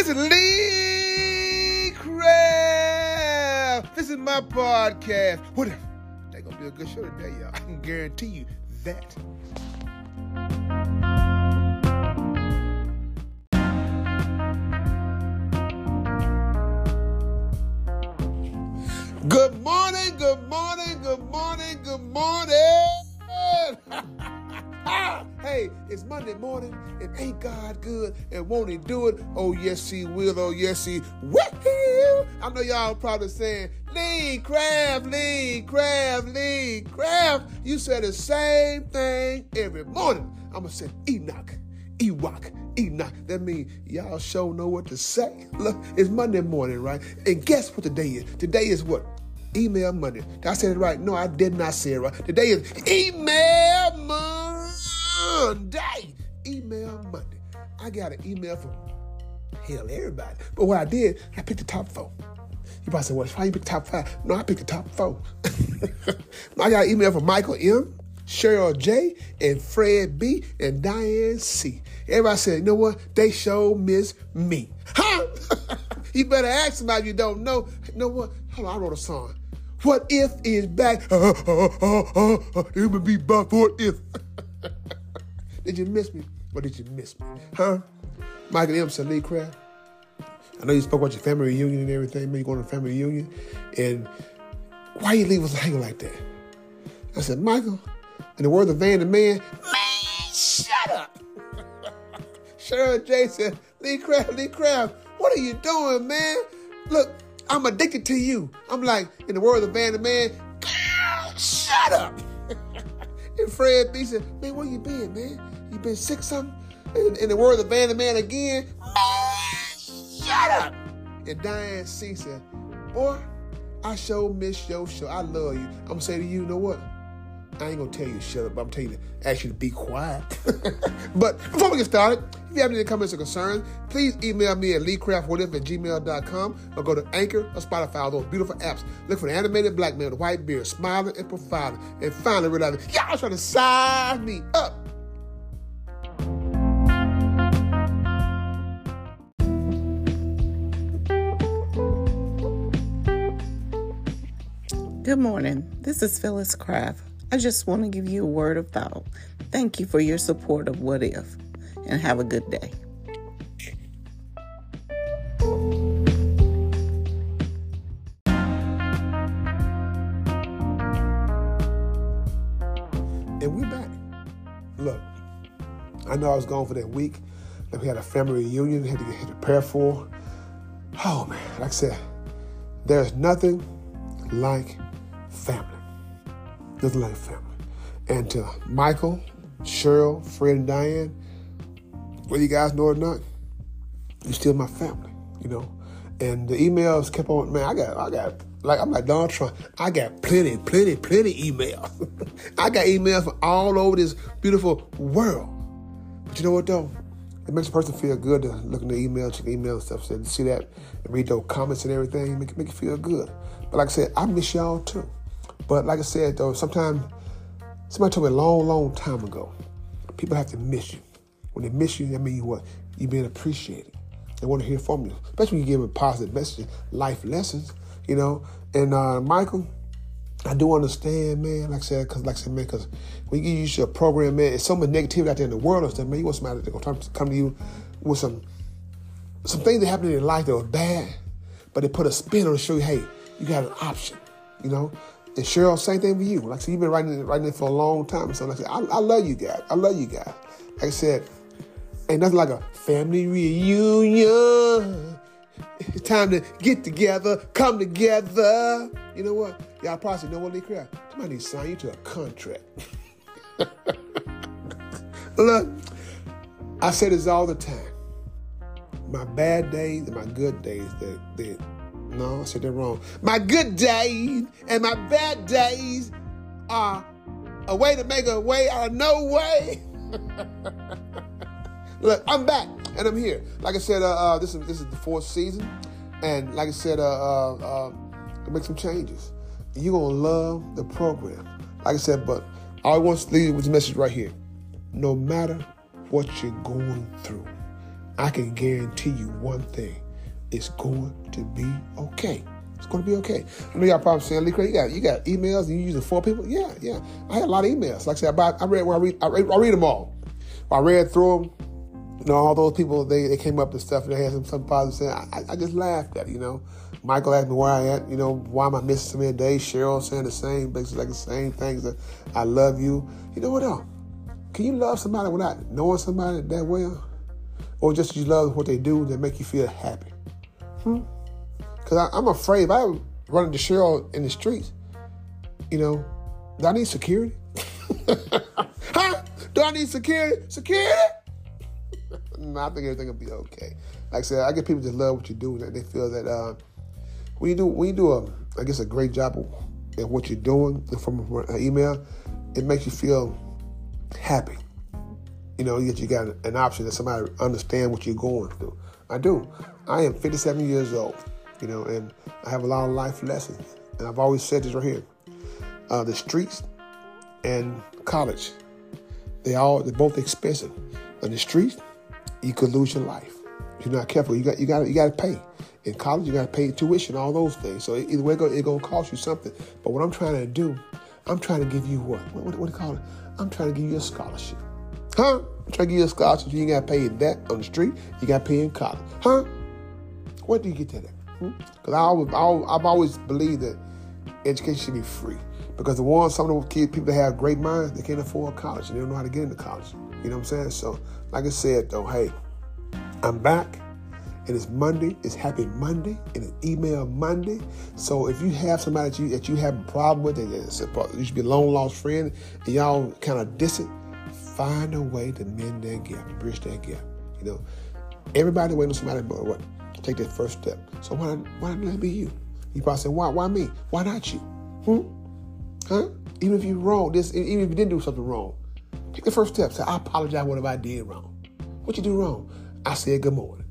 This is Lee Craft. This is my podcast. What if? They're gonna be a good show today, y'all. I can guarantee you that. Hey, it's Monday morning, and ain't God good? And won't He do it? Oh, yes, He will. Oh, yes, He will. I know y'all probably saying, Lee Craft, Lee Craft, Lee Craft. You say the same thing every morning. I'm going to say Enoch, Ewok, Enoch. That means y'all sure know what to say. Look, it's Monday morning, right? And guess what today is? Today is what? Email Monday. Did I say it right? No, I did not say it right. Today is Email Monday. Email Monday. I got an email from hell everybody. But what I did, I picked the top four. You probably say, well, why you pick the top five? No, I picked the top four. I got an email from Michael M. Cheryl J, and Fred B, and Diane C. Everybody said, you know what? They show miss me. Huh? you better ask somebody you don't know. You know what? Hold on, I wrote a song. What if is back? Uh, uh, uh, uh, it would be back. What if? Did you miss me? Or did you miss me? Huh? Michael M. said, Lee Craft. I know you spoke about your family reunion and everything. man. You going to family reunion. And why you leave us hanging like that? I said, Michael, in the words of Van the Man, man, shut up. Cheryl J said, Lee Craft, Lee Craft, what are you doing, man? Look, I'm addicted to you. I'm like, in the words of Van the Man, shut up. and Fred B said, man, where you been, man? You been sick something? In, in the words of the Man again, shut up. And Diane C said, boy, I sure miss your show. I love you. I'm gonna say to you, you know what? I ain't gonna tell you to shut up, but I'm telling you to ask you to be quiet. but before we get started, if you have any comments or concerns, please email me at leecraftwhatif at gmail.com or go to Anchor or Spotify, all those beautiful apps. Look for the animated black man with white beard, smiling and profiling. And finally realize y'all trying to size me up. Good morning. This is Phyllis Craft. I just want to give you a word of thought. Thank you for your support of What If, and have a good day. And we're back. Look, I know I was gone for that week. Then we had a family reunion, had to get prepared for. Oh man, like I said, there's nothing like family. Nothing like family. And to Michael, Cheryl, Fred, and Diane, whether you guys know it or not, you're still my family, you know. And the emails kept on, man, I got, I got, like, I'm like Donald Trump. I got plenty, plenty, plenty emails. I got emails from all over this beautiful world. But you know what, though? It makes a person feel good to look in the email, check the email and stuff, see that and read those comments and everything, make, make you feel good. But like I said, I miss y'all too. But like I said, though, sometimes somebody told me a long, long time ago, people have to miss you. When they miss you, that means you what? You being appreciated. They want to hear from you, especially when you give them positive messages, life lessons, you know. And uh, Michael, I do understand, man. Like I said, because like I said, man, because when you use your program, man, it's so much negativity out there in the world and stuff, man. You want somebody to come, come to you with some some things that happened in your life that were bad, but they put a spin on it to show you, hey, you got an option, you know. And Cheryl, same thing with you. Like I said, you've been writing writing it for a long time. So like I said, I, I love you guys. I love you guys. Like I said, ain't nothing like a family reunion. It's time to get together, come together. You know what? Y'all probably know what, Lee Craft? Somebody need to sign you to a contract. Look, I say this all the time. My bad days and my good days, they, no, I said that wrong. My good days and my bad days are a way to make a way out of no way. Look, I'm back and I'm here. Like I said, uh, uh, this is this is the fourth season, and like I said, uh, uh, uh, make some changes. You're gonna love the program. Like I said, but I want to leave you with this message right here. No matter what you're going through, I can guarantee you one thing: it's going to be okay. It's going to be okay. I know y'all probably saying, Lee Craft, you got you got emails and you using four people. Yeah, yeah. I had a lot of emails. Like I said, I, I read I read, I read, I read them all. I read through them. You know, all those people they, they came up and stuff and they had some some positive saying. I, I just laughed at it, you know. Michael asked me where I at, you know, why am I missing so many days? Cheryl saying the same, basically like the same things that I love you. You know what else? Can you love somebody without knowing somebody that well? Or just you love what they do that make you feel happy? Hmm? Because I'm afraid if I run into Cheryl in the streets, you know, do I need security? huh? Do I need security? Security? no, I think everything will be okay. Like I said, I get people that love what you do and they feel that uh, when you do when you do a I guess a great job at what you're doing from an email, it makes you feel happy. You know, yet you got an option that somebody understand what you're going through. I do. I am 57 years old, you know, and I have a lot of life lessons. And I've always said this right here: uh, the streets and college, they all they're both expensive. On the streets, you could lose your life. If you're not careful, you got you got you got to pay. In college, you got to pay tuition, all those things. So either way, it's to cost you something. But what I'm trying to do, I'm trying to give you what? What, what, what do you call it? I'm trying to give you a scholarship. Huh? I'm trying to give you a scholarship. You ain't got pay that on the street. You got pay in college. Huh? Where do you get that at? Because hmm? I always, I, I've always believed that education should be free. Because the ones, some of the kids, people that have great minds, they can't afford college and they don't know how to get into college. You know what I'm saying? So, like I said, though, hey, I'm back. And It is Monday. It's Happy Monday. It is Email Monday. So if you have somebody that you that you have a problem with, and you should be a long lost friend, and y'all kind of diss it, find a way to mend that gap, bridge that gap. You know, everybody waiting on somebody, but what? Take that first step. So why why not let it be you? You probably say, why why me? Why not you? Hmm? Huh? Even if you're wrong, this even if you didn't do something wrong, take the first step. Say, I apologize whatever I did wrong. What you do wrong? I said good morning.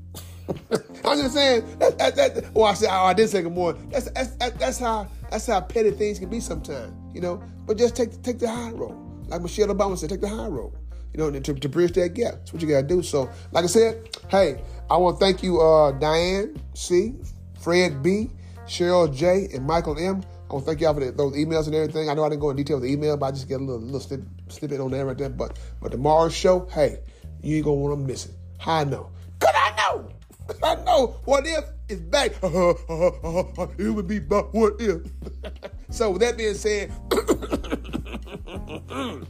I'm just saying that, that, that or I said oh, I did say good morning. That's, that's that's how that's how petty things can be sometimes, you know. But just take take the high road, like Michelle Obama said, take the high road, you know, to, to bridge that gap. That's what you gotta do. So, like I said, hey, I want to thank you, uh, Diane C, Fred B, Cheryl J, and Michael M. I want to thank y'all for the, those emails and everything. I know I didn't go in detail with the email, but I just get a little, little snip, snippet on there right there. But but tomorrow's show, hey, you ain't gonna want to miss it. How I know? Cause I know. I know what if is back. Uh-huh, uh-huh, uh-huh, it would be but what if. so with that being said,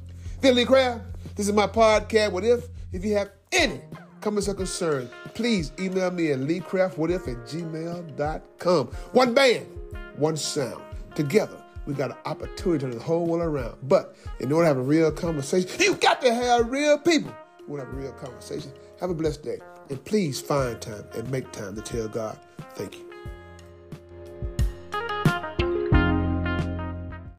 Philly Craft, this is my podcast. What if? If you have any comments or concerns, please email me at leecraftwhatif at gmail.com. One band, one sound. Together, we got an opportunity to turn the whole world around. But in order to have a real conversation, you got to have real people. We want to have a real conversation. Have a blessed day. And please find time and make time to tell God, thank you.